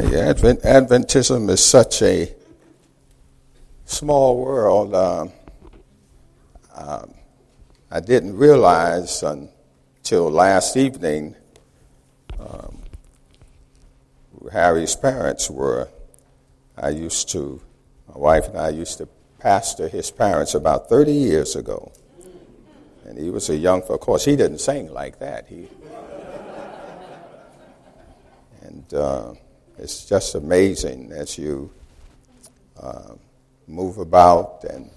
Advent, Adventism is such a small world. Uh, uh, I didn't realize until last evening um, Harry's parents were. I used to, my wife and I used to pastor his parents about 30 years ago. And he was a young, of course, he didn't sing like that. He, and uh, it's just amazing as you uh, move about and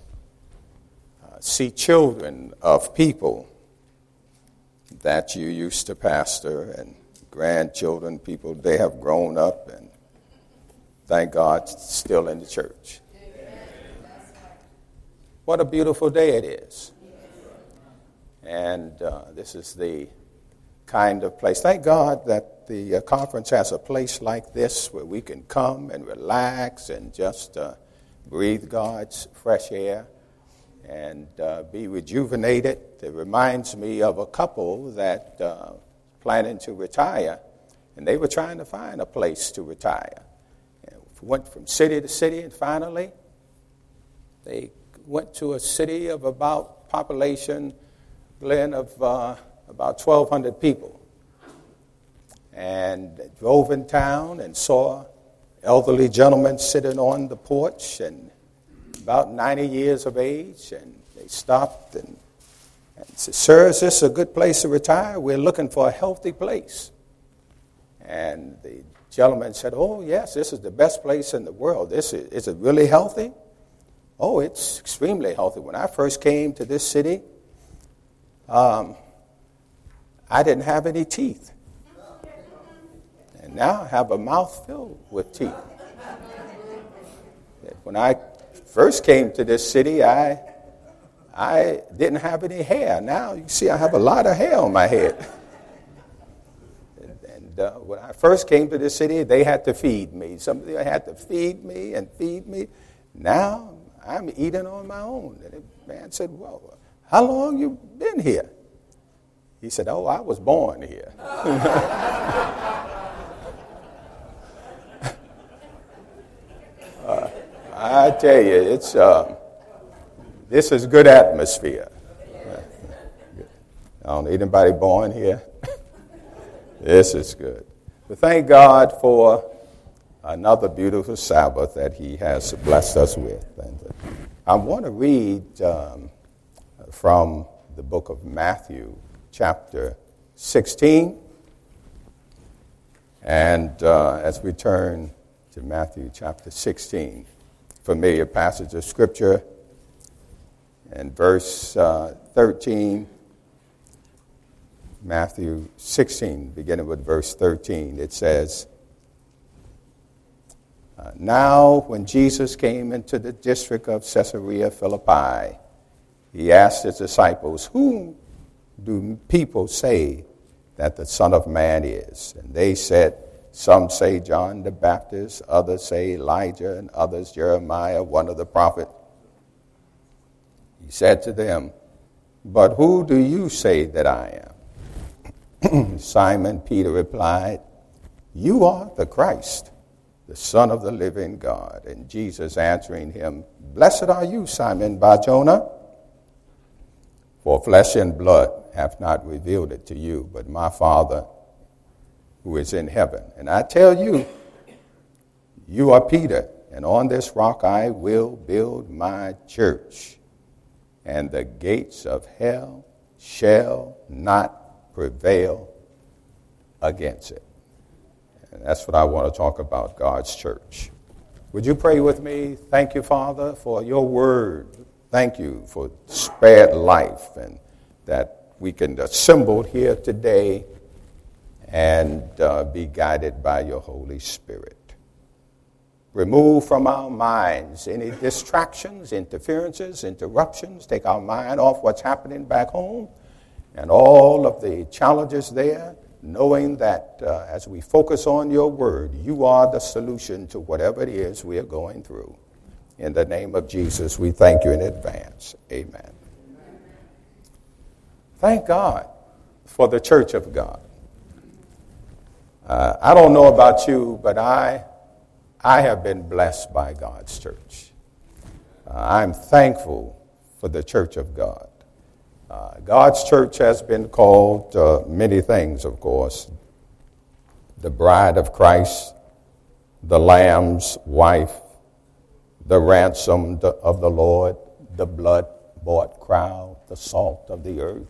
uh, see children of people that you used to pastor and grandchildren, people, they have grown up and thank God still in the church. What a beautiful day it is. And uh, this is the kind of place. Thank God that the uh, conference has a place like this where we can come and relax and just uh, breathe God's fresh air and uh, be rejuvenated. It reminds me of a couple that uh, planning to retire, and they were trying to find a place to retire. And went from city to city, and finally, they went to a city of about population, Glenn, of uh, about 1,200 people, and drove in town and saw elderly gentleman sitting on the porch and about 90 years of age, and they stopped and, and said, Sir, is this a good place to retire? We're looking for a healthy place. And the gentleman said, Oh, yes, this is the best place in the world. This is, is it really healthy? Oh, it's extremely healthy. When I first came to this city, um, I didn't have any teeth. Now I have a mouth filled with teeth. When I first came to this city, I, I didn't have any hair. Now you see, I have a lot of hair on my head. And, and uh, when I first came to this city, they had to feed me. Somebody had to feed me and feed me. Now I'm eating on my own. And the man said, Well, how long you been here? He said, Oh, I was born here. I tell you, it's, uh, this is good atmosphere. I don't need anybody born here. this is good. But thank God for another beautiful Sabbath that He has blessed us with. Uh, I want to read um, from the book of Matthew, chapter 16. And uh, as we turn to Matthew chapter 16, familiar passage of Scripture, and verse uh, 13, Matthew 16, beginning with verse 13, it says, uh, Now, when Jesus came into the district of Caesarea Philippi, he asked his disciples, Whom do people say that the Son of Man is? And they said, Some say John the Baptist, others say Elijah, and others Jeremiah, one of the prophets. He said to them, But who do you say that I am? Simon Peter replied, You are the Christ, the Son of the living God. And Jesus answering him, Blessed are you, Simon Barjona, for flesh and blood have not revealed it to you, but my Father who is in heaven. And I tell you, you are Peter, and on this rock I will build my church, and the gates of hell shall not prevail against it. And that's what I want to talk about God's church. Would you pray with me? Thank you, Father, for your word. Thank you for spared life and that we can assemble here today and uh, be guided by your Holy Spirit. Remove from our minds any distractions, interferences, interruptions. Take our mind off what's happening back home and all of the challenges there, knowing that uh, as we focus on your word, you are the solution to whatever it is we are going through. In the name of Jesus, we thank you in advance. Amen. Thank God for the church of God. Uh, I don't know about you, but I I have been blessed by God's church. Uh, I'm thankful for the church of God. Uh, God's church has been called many things, of course the bride of Christ, the Lamb's wife, the ransomed of the Lord, the blood bought crowd, the salt of the earth,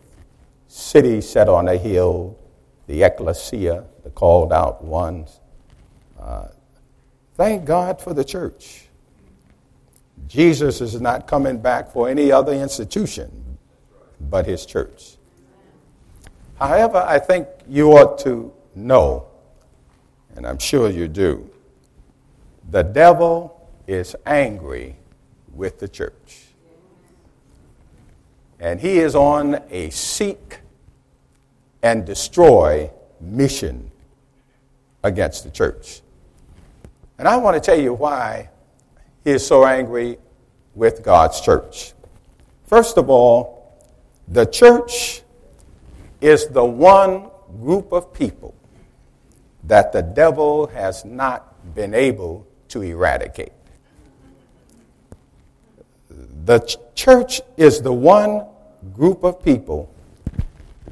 city set on a hill, the ecclesia, the called out ones. Uh, thank God for the church. Jesus is not coming back for any other institution but his church. However, I think you ought to know, and I'm sure you do, the devil is angry with the church. And he is on a seek and destroy mission against the church. And I want to tell you why he is so angry with God's church. First of all, the church is the one group of people that the devil has not been able to eradicate. The ch- church is the one group of people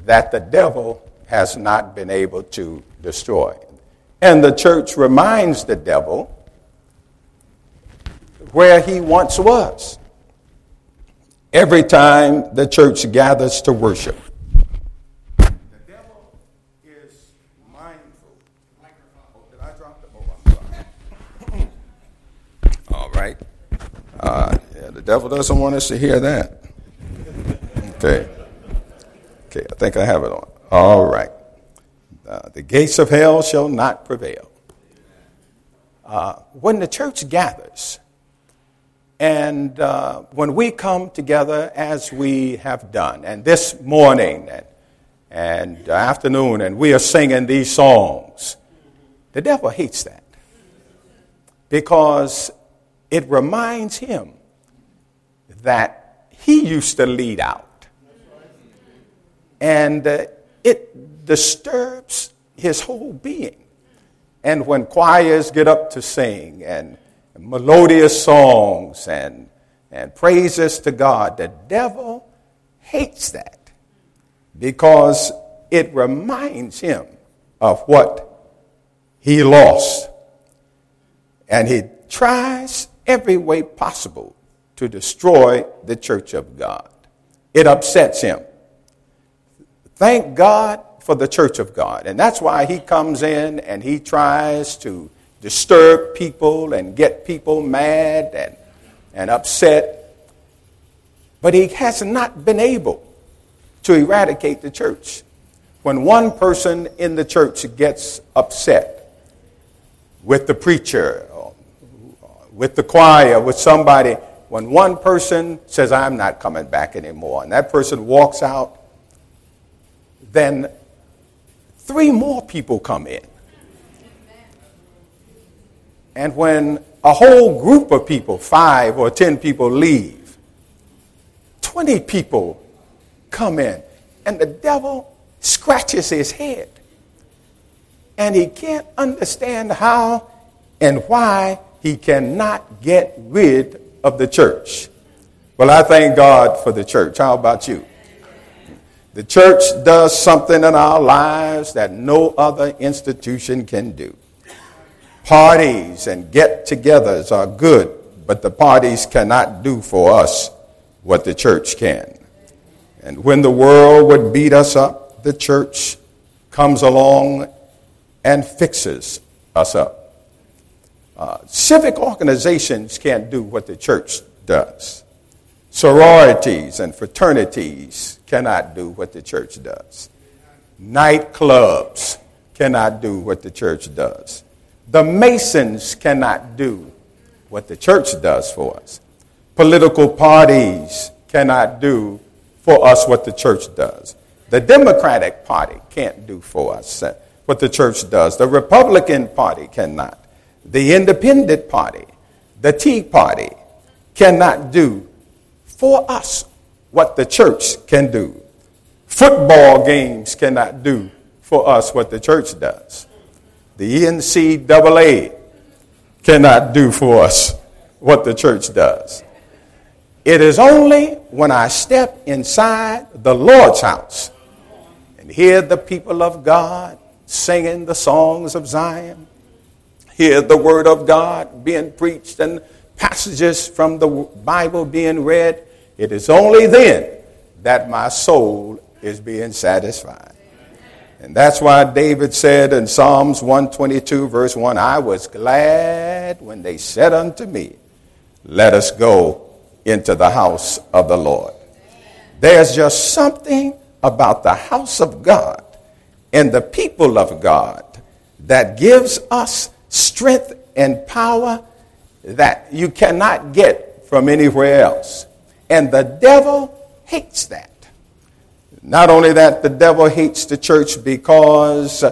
that the devil has not been able to destroy. And the church reminds the devil where he once was. Every time the church gathers to worship, the devil is mindful. Did I drop the? Sorry. All right. Uh, yeah, the devil doesn't want us to hear that. Okay. Okay, I think I have it on. All right. Uh, the gates of hell shall not prevail. Uh, when the church gathers, and uh, when we come together as we have done, and this morning and, and afternoon, and we are singing these songs, the devil hates that because it reminds him that he used to lead out and uh, it disturbs his whole being. And when choirs get up to sing and melodious songs and, and praises to God, the devil hates that because it reminds him of what he lost. And he tries every way possible to destroy the church of God. It upsets him. Thank God for the church of God. And that's why he comes in and he tries to disturb people and get people mad and, and upset. But he has not been able to eradicate the church. When one person in the church gets upset with the preacher, with the choir, with somebody, when one person says, I'm not coming back anymore, and that person walks out, then three more people come in. And when a whole group of people, five or ten people, leave, 20 people come in, and the devil scratches his head. And he can't understand how and why he cannot get rid of the church. Well, I thank God for the church. How about you? The church does something in our lives that no other institution can do. Parties and get togethers are good, but the parties cannot do for us what the church can. And when the world would beat us up, the church comes along and fixes us up. Uh, civic organizations can't do what the church does. Sororities and fraternities cannot do what the church does. Nightclubs cannot do what the church does. The Masons cannot do what the church does for us. Political parties cannot do for us what the church does. The Democratic Party can't do for us uh, what the church does. The Republican Party cannot. The Independent Party, the Tea Party cannot do for us what the church can do. Football games cannot do for us what the church does. The NCAA cannot do for us what the church does. It is only when I step inside the Lord's house and hear the people of God singing the songs of Zion, hear the word of God being preached and passages from the Bible being read, it is only then that my soul is being satisfied. And that's why David said in Psalms 122, verse 1, I was glad when they said unto me, Let us go into the house of the Lord. There's just something about the house of God and the people of God that gives us strength and power that you cannot get from anywhere else. And the devil hates that. Not only that, the devil hates the church because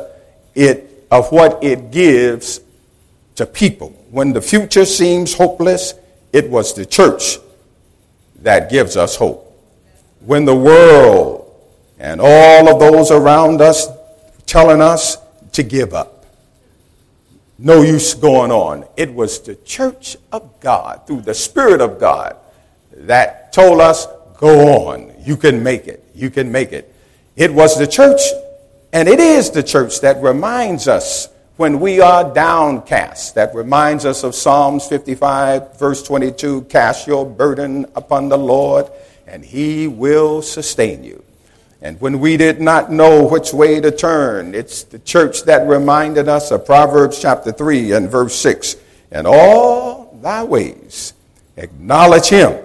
it, of what it gives to people. When the future seems hopeless, it was the church that gives us hope. When the world and all of those around us telling us to give up, no use going on. It was the church of God, through the Spirit of God, that told us, go on, you can make it, you can make it. It was the church, and it is the church that reminds us when we are downcast. That reminds us of Psalms 55, verse 22 Cast your burden upon the Lord, and he will sustain you. And when we did not know which way to turn, it's the church that reminded us of Proverbs chapter 3 and verse 6. And all thy ways acknowledge him,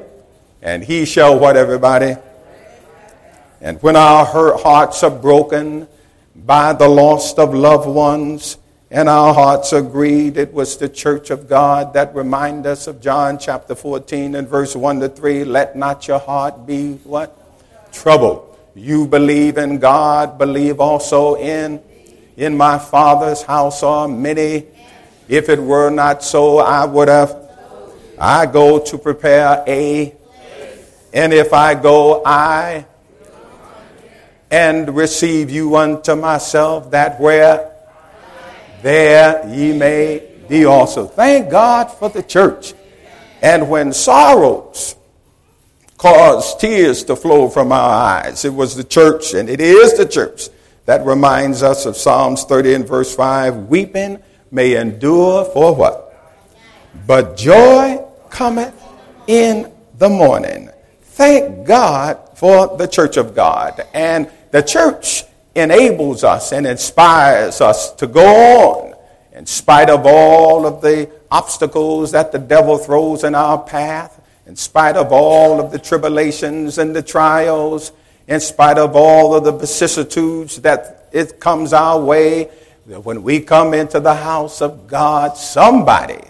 and he shall what, everybody? And when our hearts are broken by the loss of loved ones, and our hearts agreed. It was the church of God that remind us of John chapter 14 and verse 1 to 3. Let not your heart be what? Troubled. You believe in God, believe also in in my father's house are many. If it were not so, I would have. I go to prepare a. And if I go, I and receive you unto myself, that where there ye may be also. Thank God for the church. And when sorrows cause tears to flow from our eyes, it was the church, and it is the church, that reminds us of Psalms 30 and verse 5 weeping may endure for what? But joy cometh in the morning. Thank God for the church of God. And the church enables us and inspires us to go on in spite of all of the obstacles that the devil throws in our path, in spite of all of the tribulations and the trials, in spite of all of the vicissitudes that it comes our way, when we come into the house of God, somebody,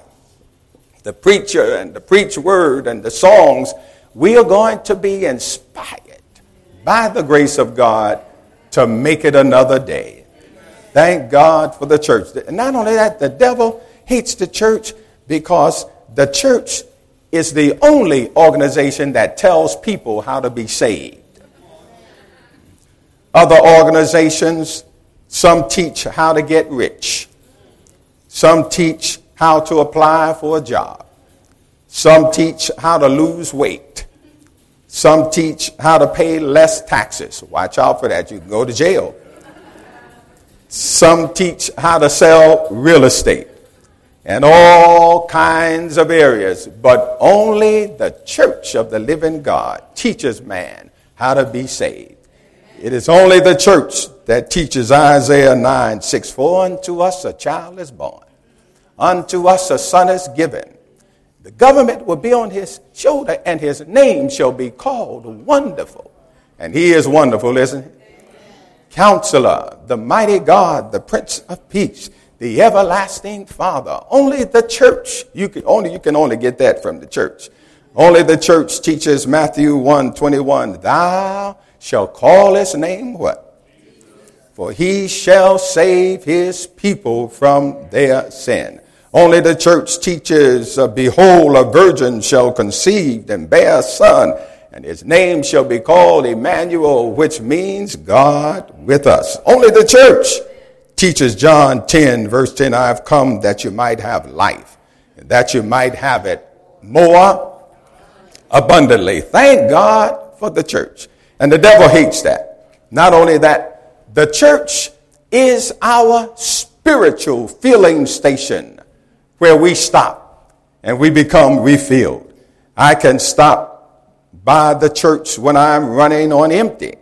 the preacher and the preach word and the songs, we are going to be inspired by the grace of God to make it another day. Thank God for the church. Not only that, the devil hates the church because the church is the only organization that tells people how to be saved. Other organizations, some teach how to get rich. Some teach how to apply for a job. Some teach how to lose weight. Some teach how to pay less taxes. Watch out for that. You can go to jail. Some teach how to sell real estate and all kinds of areas, but only the church of the living God teaches man how to be saved. It is only the church that teaches Isaiah 9 6 For unto us a child is born, unto us a son is given the government will be on his shoulder, and his name shall be called Wonderful. And he is wonderful, isn't he? Counselor, the mighty God, the Prince of Peace, the everlasting Father. Only the church, you can only you can only get that from the church. Only the church teaches Matthew 1 21. Thou shalt call his name what? For he shall save his people from their sin. Only the church teaches, Behold, a virgin shall conceive and bear a son, and his name shall be called Emmanuel, which means God with us. Only the church teaches John 10, verse 10, I have come that you might have life and that you might have it more abundantly. Thank God for the church. And the devil hates that. Not only that, the church is our spiritual filling station where we stop and we become refilled. I can stop by the church when I'm running on empty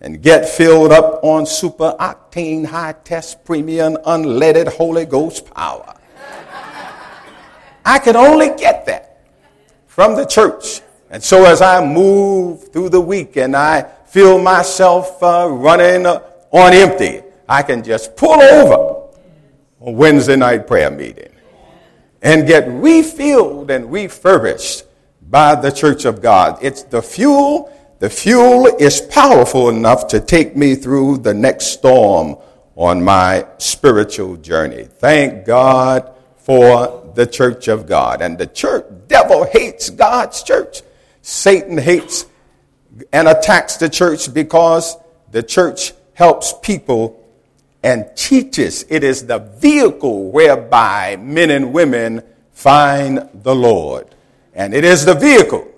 and get filled up on super octane, high test, premium, unleaded Holy Ghost power. I can only get that from the church. And so as I move through the week and I feel myself uh, running uh, on empty, I can just pull over on Wednesday night prayer meeting and get refilled and refurbished by the church of God. It's the fuel the fuel is powerful enough to take me through the next storm on my spiritual journey. Thank God for the church of God. And the church, devil hates God's church. Satan hates and attacks the church because the church helps people and teaches. It is the vehicle whereby men and women find the Lord. And it is the vehicle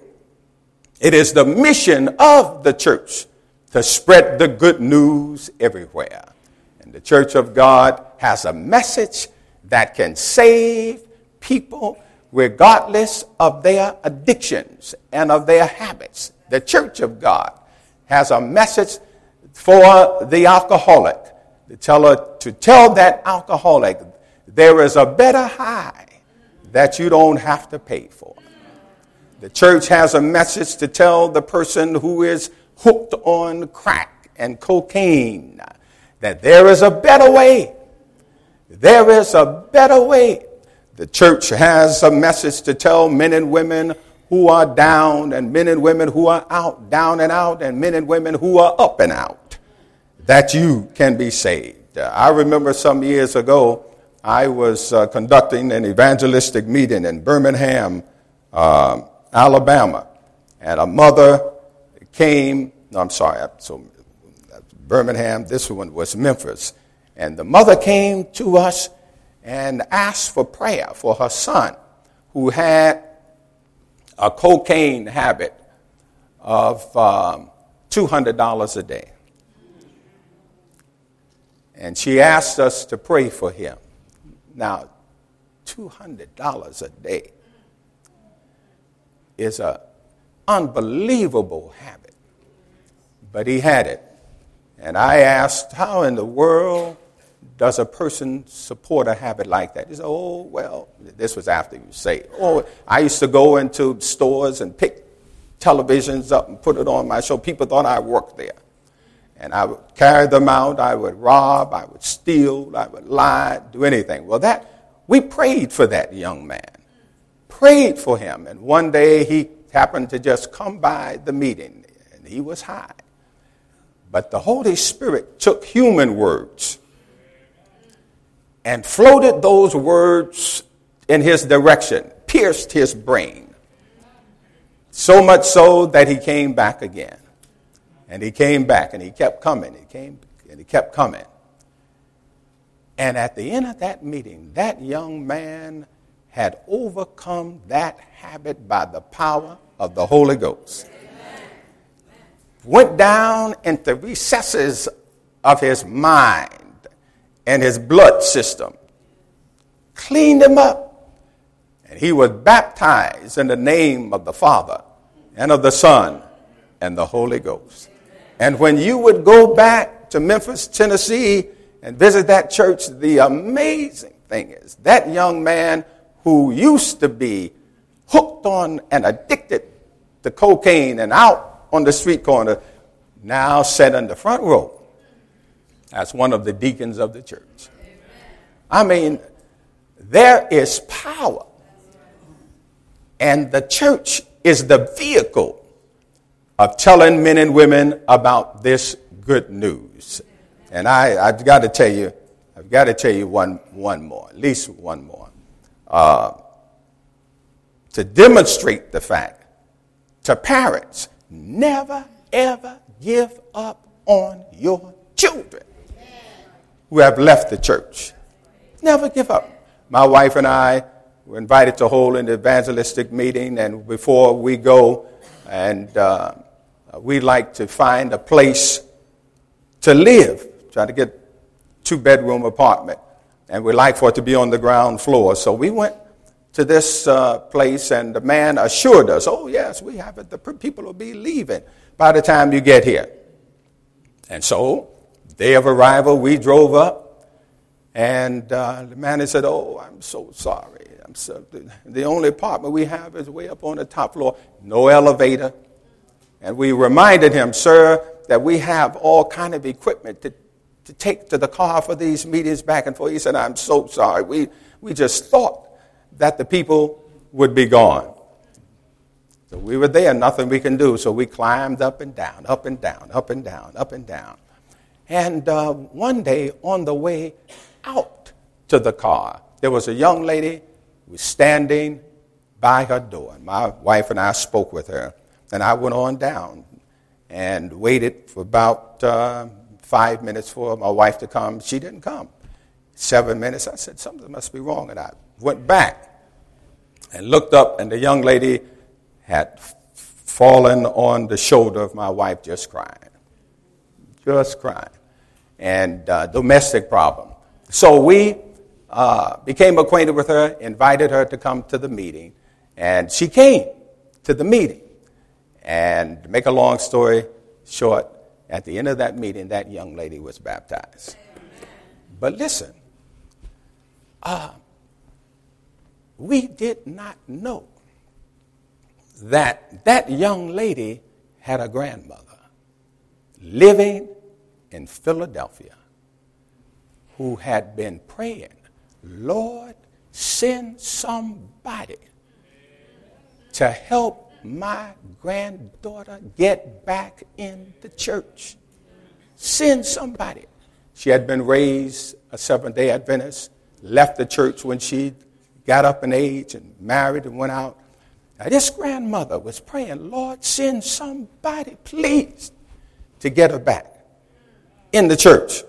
it is the mission of the church to spread the good news everywhere. And the church of God has a message that can save people regardless of their addictions and of their habits. The church of God has a message for the alcoholic to tell, her, to tell that alcoholic there is a better high that you don't have to pay for. The church has a message to tell the person who is hooked on crack and cocaine that there is a better way. There is a better way. The church has a message to tell men and women who are down and men and women who are out, down and out, and men and women who are up and out, that you can be saved. I remember some years ago, I was uh, conducting an evangelistic meeting in Birmingham, uh, Alabama. And a mother came, no, I'm sorry, so Birmingham, this one was Memphis. And the mother came to us and asked for prayer for her son who had a cocaine habit of um, $200 a day. And she asked us to pray for him. Now, $200 a day is an unbelievable habit. But he had it. And I asked, How in the world does a person support a habit like that? He said, Oh, well, this was after you say, Oh, I used to go into stores and pick televisions up and put it on my show. People thought I worked there. And I would carry them out, I would rob, I would steal, I would lie, do anything. Well, that, we prayed for that young man prayed for him. And one day he happened to just come by the meeting, and he was high. But the Holy Spirit took human words and floated those words in his direction, pierced his brain. So much so that he came back again. And he came back and he kept coming. He came and he kept coming. And at the end of that meeting, that young man had overcome that habit by the power of the Holy Ghost. Went down into recesses of his mind and his blood system, cleaned him up, and he was baptized in the name of the Father and of the Son and the Holy Ghost. And when you would go back to Memphis, Tennessee, and visit that church, the amazing thing is that young man who used to be hooked on and addicted to cocaine and out on the street corner now sat in the front row as one of the deacons of the church. I mean, there is power. And the church is the vehicle of telling men and women about this good news. And I, I've got to tell you, I've got to tell you one, one more, at least one more uh, to demonstrate the fact to parents never ever give up on your children who have left the church. Never give up. My wife and I we're invited to hold an evangelistic meeting, and before we go, and uh, we like to find a place to live, try to get two bedroom apartment, and we like for it to be on the ground floor. So we went to this uh, place, and the man assured us, "Oh yes, we have it. The people will be leaving by the time you get here." And so, day of arrival, we drove up, and uh, the man said, "Oh, I'm so sorry. I'm so, the only apartment we have is way up on the top floor, no elevator." And we reminded him, "Sir, that we have all kind of equipment to to take to the car for these meetings back and forth. He said, I'm so sorry. We, we just thought that the people would be gone. So we were there, nothing we can do. So we climbed up and down, up and down, up and down, up and down. And uh, one day on the way out to the car, there was a young lady was standing by her door. My wife and I spoke with her. And I went on down and waited for about uh, five minutes for my wife to come. She didn't come. Seven minutes. I said, something must be wrong. And I went back and looked up, and the young lady had fallen on the shoulder of my wife, just crying. Just crying. And uh, domestic problem. So we uh, became acquainted with her, invited her to come to the meeting, and she came to the meeting. And to make a long story short, at the end of that meeting, that young lady was baptized. But listen, uh, we did not know that that young lady had a grandmother living in Philadelphia who had been praying, Lord, send somebody to help my granddaughter get back in the church. Send somebody. She had been raised a Seventh day Adventist, left the church when she got up in age and married and went out. Now, this grandmother was praying, Lord, send somebody, please, to get her back in the church.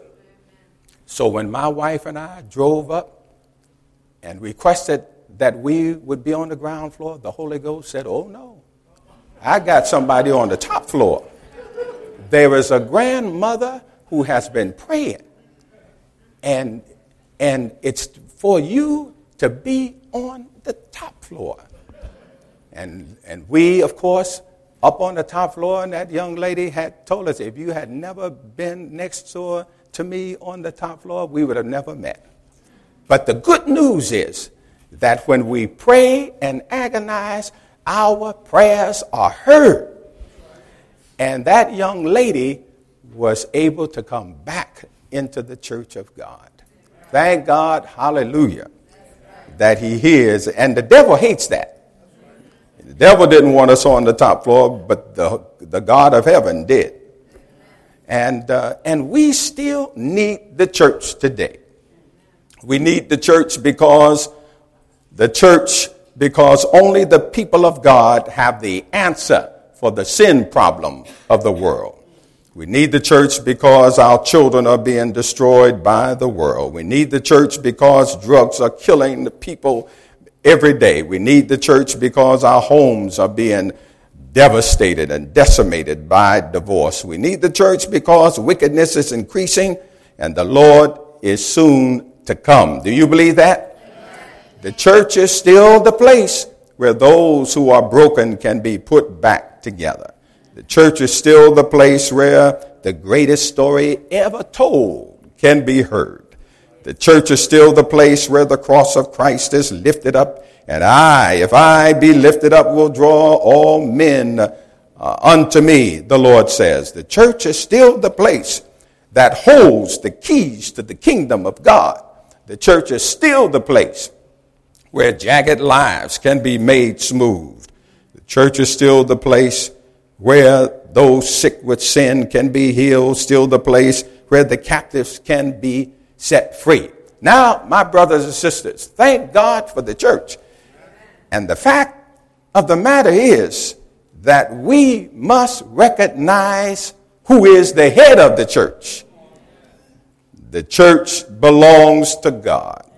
So when my wife and I drove up and requested that we would be on the ground floor, the Holy Ghost said, Oh no, I got somebody on the top floor. There is a grandmother who has been praying, and, and it's for you to be on the top floor. And, and we, of course, up on the top floor, and that young lady had told us if you had never been next door to me on the top floor, we would have never met. But the good news is that when we pray and agonize, our prayers are heard. And that young lady was able to come back into the church of God. Thank God, hallelujah, that he hears. And the devil hates that. The devil didn't want us on the top floor, but the, the God of heaven did. And, uh, and we still need the church today. We need the church because the church because only the people of God have the answer for the sin problem of the world. We need the church because our children are being destroyed by the world. We need the church because drugs are killing the people every day. We need the church because our homes are being devastated and decimated by divorce. We need the church because wickedness is increasing and the Lord is soon to come. Do you believe that? The church is still the place where those who are broken can be put back together. The church is still the place where the greatest story ever told can be heard. The church is still the place where the cross of Christ is lifted up, and I, if I be lifted up, will draw all men uh, unto me, the Lord says. The church is still the place that holds the keys to the kingdom of God. The church is still the place where jagged lives can be made smooth. The church is still the place where those sick with sin can be healed, still the place where the captives can be set free. Now, my brothers and sisters, thank God for the church. And the fact of the matter is that we must recognize who is the head of the church. The church belongs to God.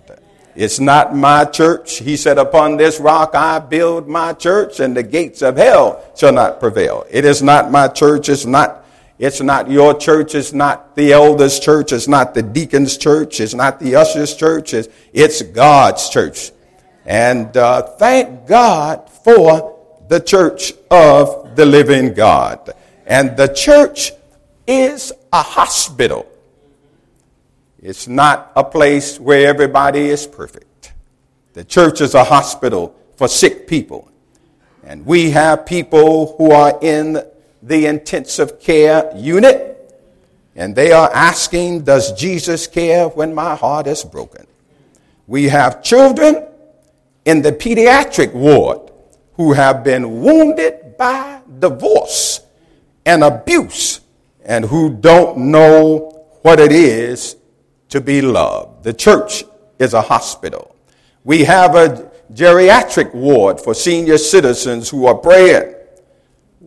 It's not my church. He said, Upon this rock I build my church, and the gates of hell shall not prevail. It is not my church. It's not, it's not your church. It's not the elders' church. It's not the deacon's church. It's not the usher's church. It's, it's God's church. And uh, thank God for the church of the living God. And the church is a hospital. It's not a place where everybody is perfect. The church is a hospital for sick people. And we have people who are in the intensive care unit, and they are asking, Does Jesus care when my heart is broken? We have children in the pediatric ward who have been wounded by divorce and abuse and who don't know what it is to be loved. The church is a hospital. We have a geriatric ward for senior citizens who are praying.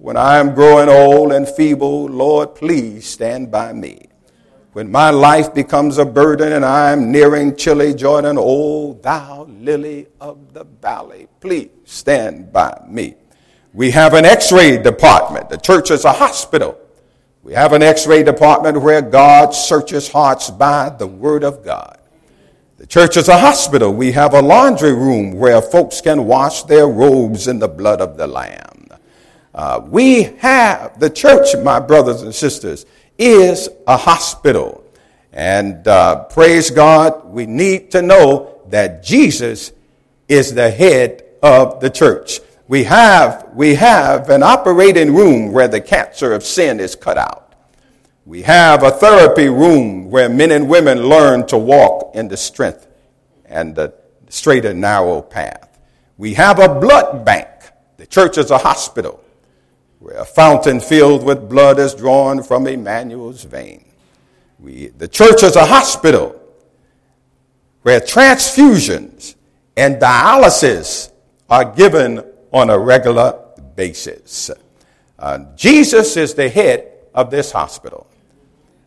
When I am growing old and feeble, Lord, please stand by me. When my life becomes a burden and I am nearing chilly, Jordan, O thou lily of the valley, please stand by me. We have an x ray department. The church is a hospital. We have an x ray department where God searches hearts by the Word of God. The church is a hospital. We have a laundry room where folks can wash their robes in the blood of the Lamb. Uh, we have the church, my brothers and sisters, is a hospital. And uh, praise God, we need to know that Jesus is the head of the church. We have, we have an operating room where the cancer of sin is cut out. We have a therapy room where men and women learn to walk in the strength and the straight and narrow path. We have a blood bank. The church is a hospital where a fountain filled with blood is drawn from Emmanuel's vein. We, the church is a hospital where transfusions and dialysis are given on a regular basis. Uh, Jesus is the head of this hospital.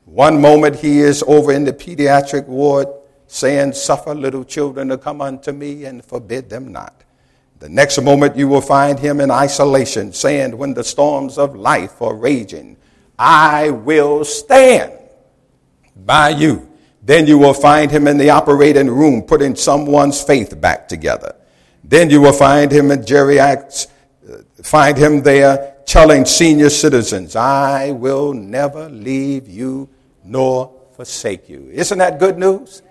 One moment he is over in the pediatric ward saying, Suffer little children to come unto me and forbid them not. The next moment you will find him in isolation saying, When the storms of life are raging, I will stand by you. Then you will find him in the operating room putting someone's faith back together. Then you will find him in geriatrics, uh, find him there telling senior citizens, I will never leave you nor forsake you. Isn't that good news?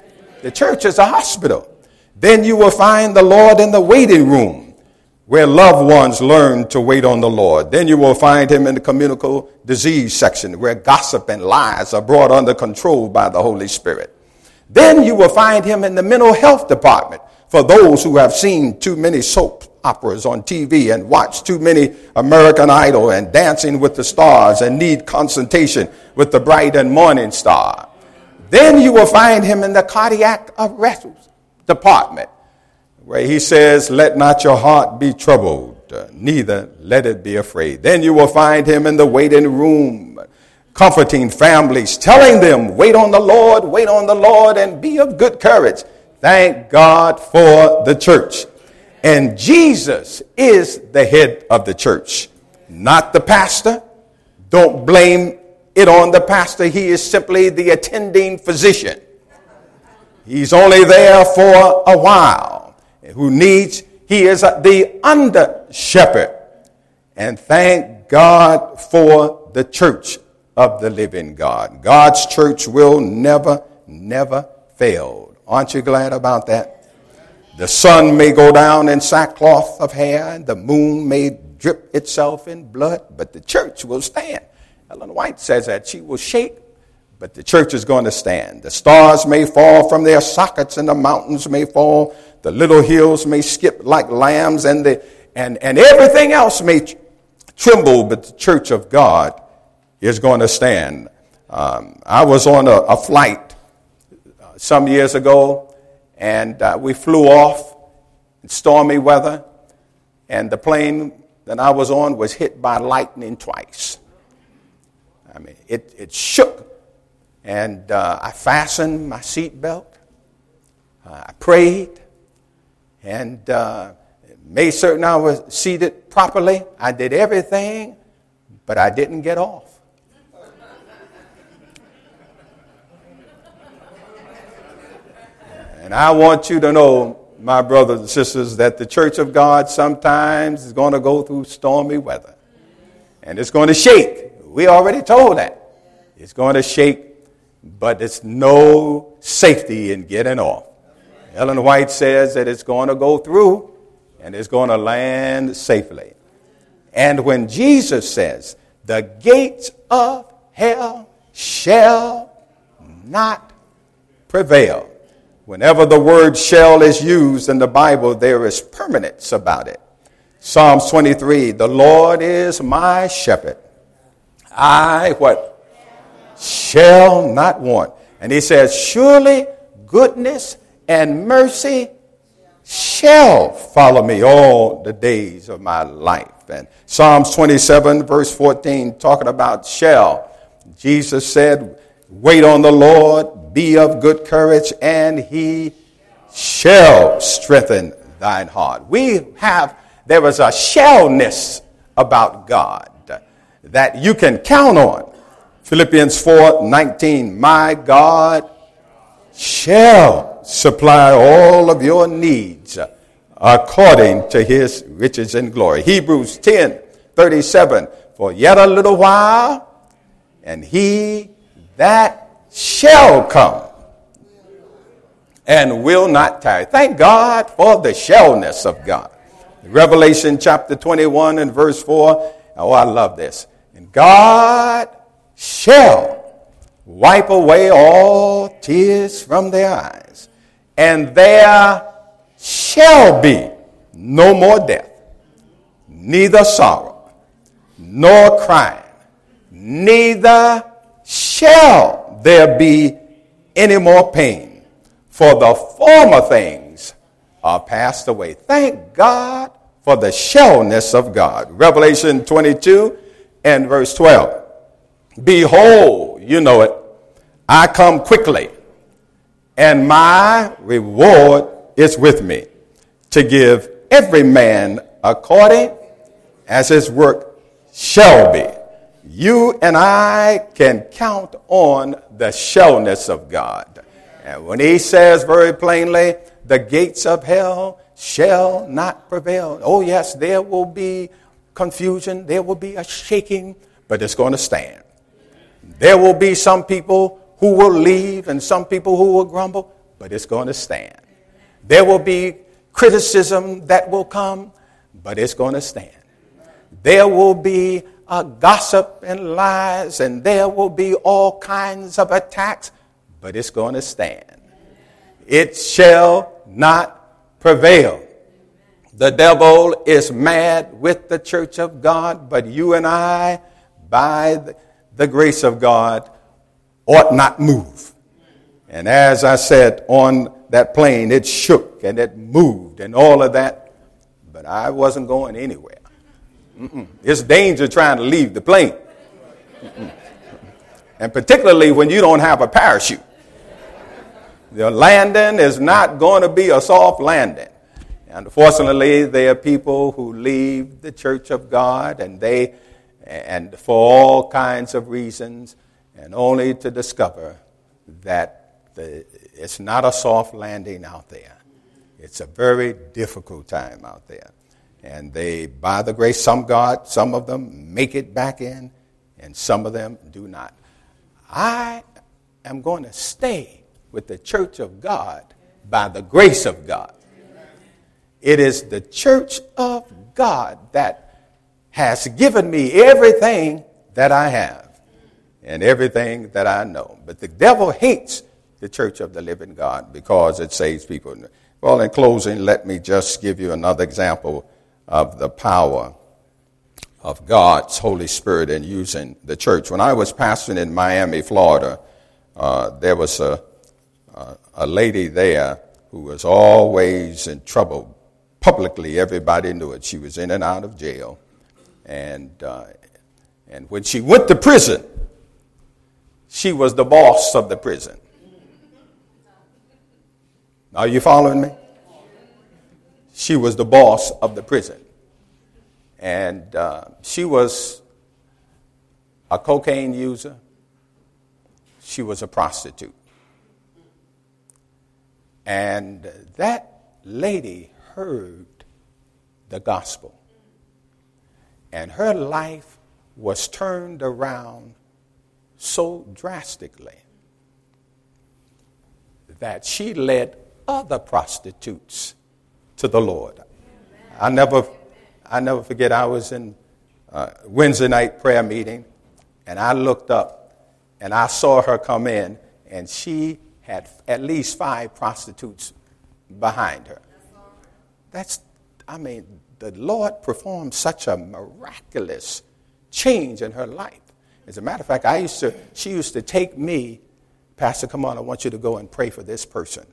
The church is a hospital. Then you will find the Lord in the waiting room where loved ones learn to wait on the Lord. Then you will find him in the communicable disease section where gossip and lies are brought under control by the Holy Spirit. Then you will find him in the mental health department for those who have seen too many soap operas on TV and watched too many American Idol and Dancing with the Stars and need concentration with the bright and morning star. Then you will find him in the cardiac arrest department where he says, Let not your heart be troubled, neither let it be afraid. Then you will find him in the waiting room, comforting families, telling them, Wait on the Lord, wait on the Lord, and be of good courage Thank God for the church. And Jesus is the head of the church, not the pastor. Don't blame it on the pastor. He is simply the attending physician. He's only there for a while. Who needs, he is the under shepherd. And thank God for the church of the living God. God's church will never, never fail. Aren't you glad about that? The sun may go down in sackcloth of hair, and the moon may drip itself in blood, but the church will stand. Ellen White says that she will shake, but the church is going to stand. The stars may fall from their sockets, and the mountains may fall. The little hills may skip like lambs, and, the, and, and everything else may tremble, but the church of God is going to stand. Um, I was on a, a flight some years ago, and uh, we flew off in stormy weather, and the plane that I was on was hit by lightning twice. I mean, it, it shook, and uh, I fastened my seatbelt. Uh, I prayed. and uh, made certain I was seated properly. I did everything, but I didn't get off. And I want you to know, my brothers and sisters, that the church of God sometimes is going to go through stormy weather. And it's going to shake. We already told that. It's going to shake, but there's no safety in getting off. Ellen White says that it's going to go through and it's going to land safely. And when Jesus says, the gates of hell shall not prevail. Whenever the word shall is used in the Bible, there is permanence about it. Psalms 23, the Lord is my shepherd. I what? Shall not want. And he says, surely goodness and mercy shall follow me all the days of my life. And Psalms 27, verse 14, talking about shall. Jesus said, Wait on the Lord, be of good courage, and he shall strengthen thine heart. We have, there is a shallness about God that you can count on. Philippians 4 19, my God shall supply all of your needs according to his riches and glory. Hebrews 10 37, for yet a little while, and he that shall come and will not tarry. Thank God for the shallness of God. Revelation chapter 21 and verse 4. Oh, I love this. And God shall wipe away all tears from their eyes, and there shall be no more death, neither sorrow, nor crying, neither shall there be any more pain, for the former things are passed away. Thank God for the shallness of God. Revelation 22 and verse 12. Behold, you know it, I come quickly, and my reward is with me to give every man according as his work shall be. You and I can count on the shallness of God. And when he says very plainly, the gates of hell shall not prevail. Oh, yes, there will be confusion, there will be a shaking, but it's going to stand. There will be some people who will leave and some people who will grumble, but it's going to stand. There will be criticism that will come, but it's going to stand. There will be a gossip and lies, and there will be all kinds of attacks, but it's going to stand. It shall not prevail. The devil is mad with the church of God, but you and I, by the grace of God, ought not move. And as I said on that plane, it shook and it moved and all of that, but I wasn't going anywhere. Mm-mm. It's danger trying to leave the plane. Mm-mm. And particularly when you don't have a parachute. The landing is not going to be a soft landing. And Unfortunately, there are people who leave the church of God and they, and for all kinds of reasons, and only to discover that the, it's not a soft landing out there. It's a very difficult time out there. And they, by the grace, of some God, some of them make it back in, and some of them do not. I am going to stay with the church of God by the grace of God. It is the church of God that has given me everything that I have and everything that I know. But the devil hates the church of the living God because it saves people. Well, in closing, let me just give you another example of the power of God's Holy Spirit in using the church. When I was pastoring in Miami, Florida, uh, there was a, a, a lady there who was always in trouble publicly, everybody knew it. She was in and out of jail. And, uh, and when she went to prison, she was the boss of the prison. Are you following me? she was the boss of the prison. And uh, she was a cocaine user, she was a prostitute. And that lady heard the gospel. And her life was turned around so drastically that she led other prostitutes to the Lord. I never, I never forget, I was in Wednesday night prayer meeting, and I looked up and I saw her come in, and she had at least five prostitutes behind her. That's, I mean, the Lord performed such a miraculous change in her life. As a matter of fact, I used to, she used to take me, Pastor, come on, I want you to go and pray for this person.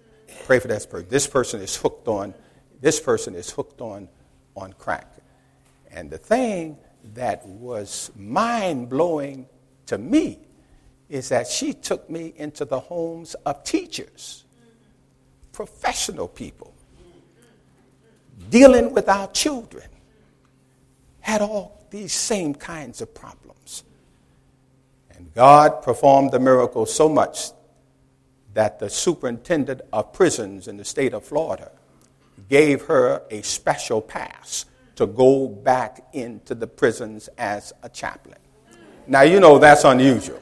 Pray for this person. This person is hooked on, this person is hooked on, on crack. And the thing that was mind blowing to me is that she took me into the homes of teachers, professional people, dealing with our children, had all these same kinds of problems. And God performed the miracle so much that the superintendent of prisons in the state of Florida gave her a special pass to go back into the prisons as a chaplain. Now, you know that's unusual.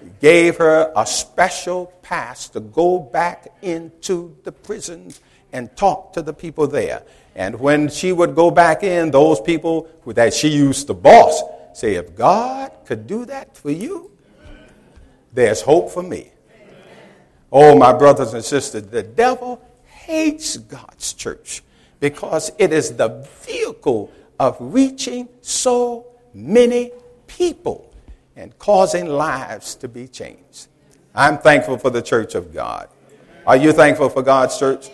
He gave her a special pass to go back into the prisons and talk to the people there. And when she would go back in, those people that she used to boss say, If God could do that for you, there's hope for me. Oh, my brothers and sisters, the devil hates God's church because it is the vehicle of reaching so many people and causing lives to be changed. I'm thankful for the church of God. Are you thankful for God's church?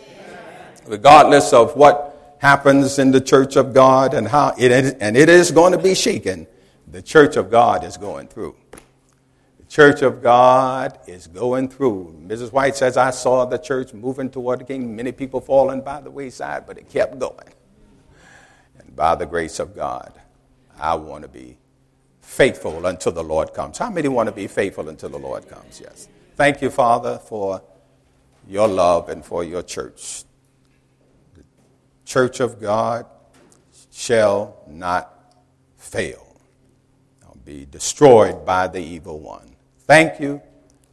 Regardless of what happens in the church of God and how it is, and it is going to be shaken, the church of God is going through. The church of God is going through. Mrs. White says, I saw the church moving toward the kingdom, many people falling by the wayside, but it kept going. And by the grace of God, I want to be faithful until the Lord comes. How many want to be faithful until the Lord comes? Yes. Thank you, Father, for your love and for your church church of God shall not fail, or be destroyed by the evil one. Thank you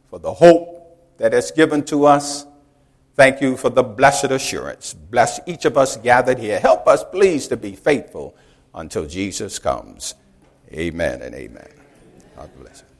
for the hope that is given to us. Thank you for the blessed assurance. Bless each of us gathered here. Help us, please, to be faithful until Jesus comes. Amen and amen. God bless you.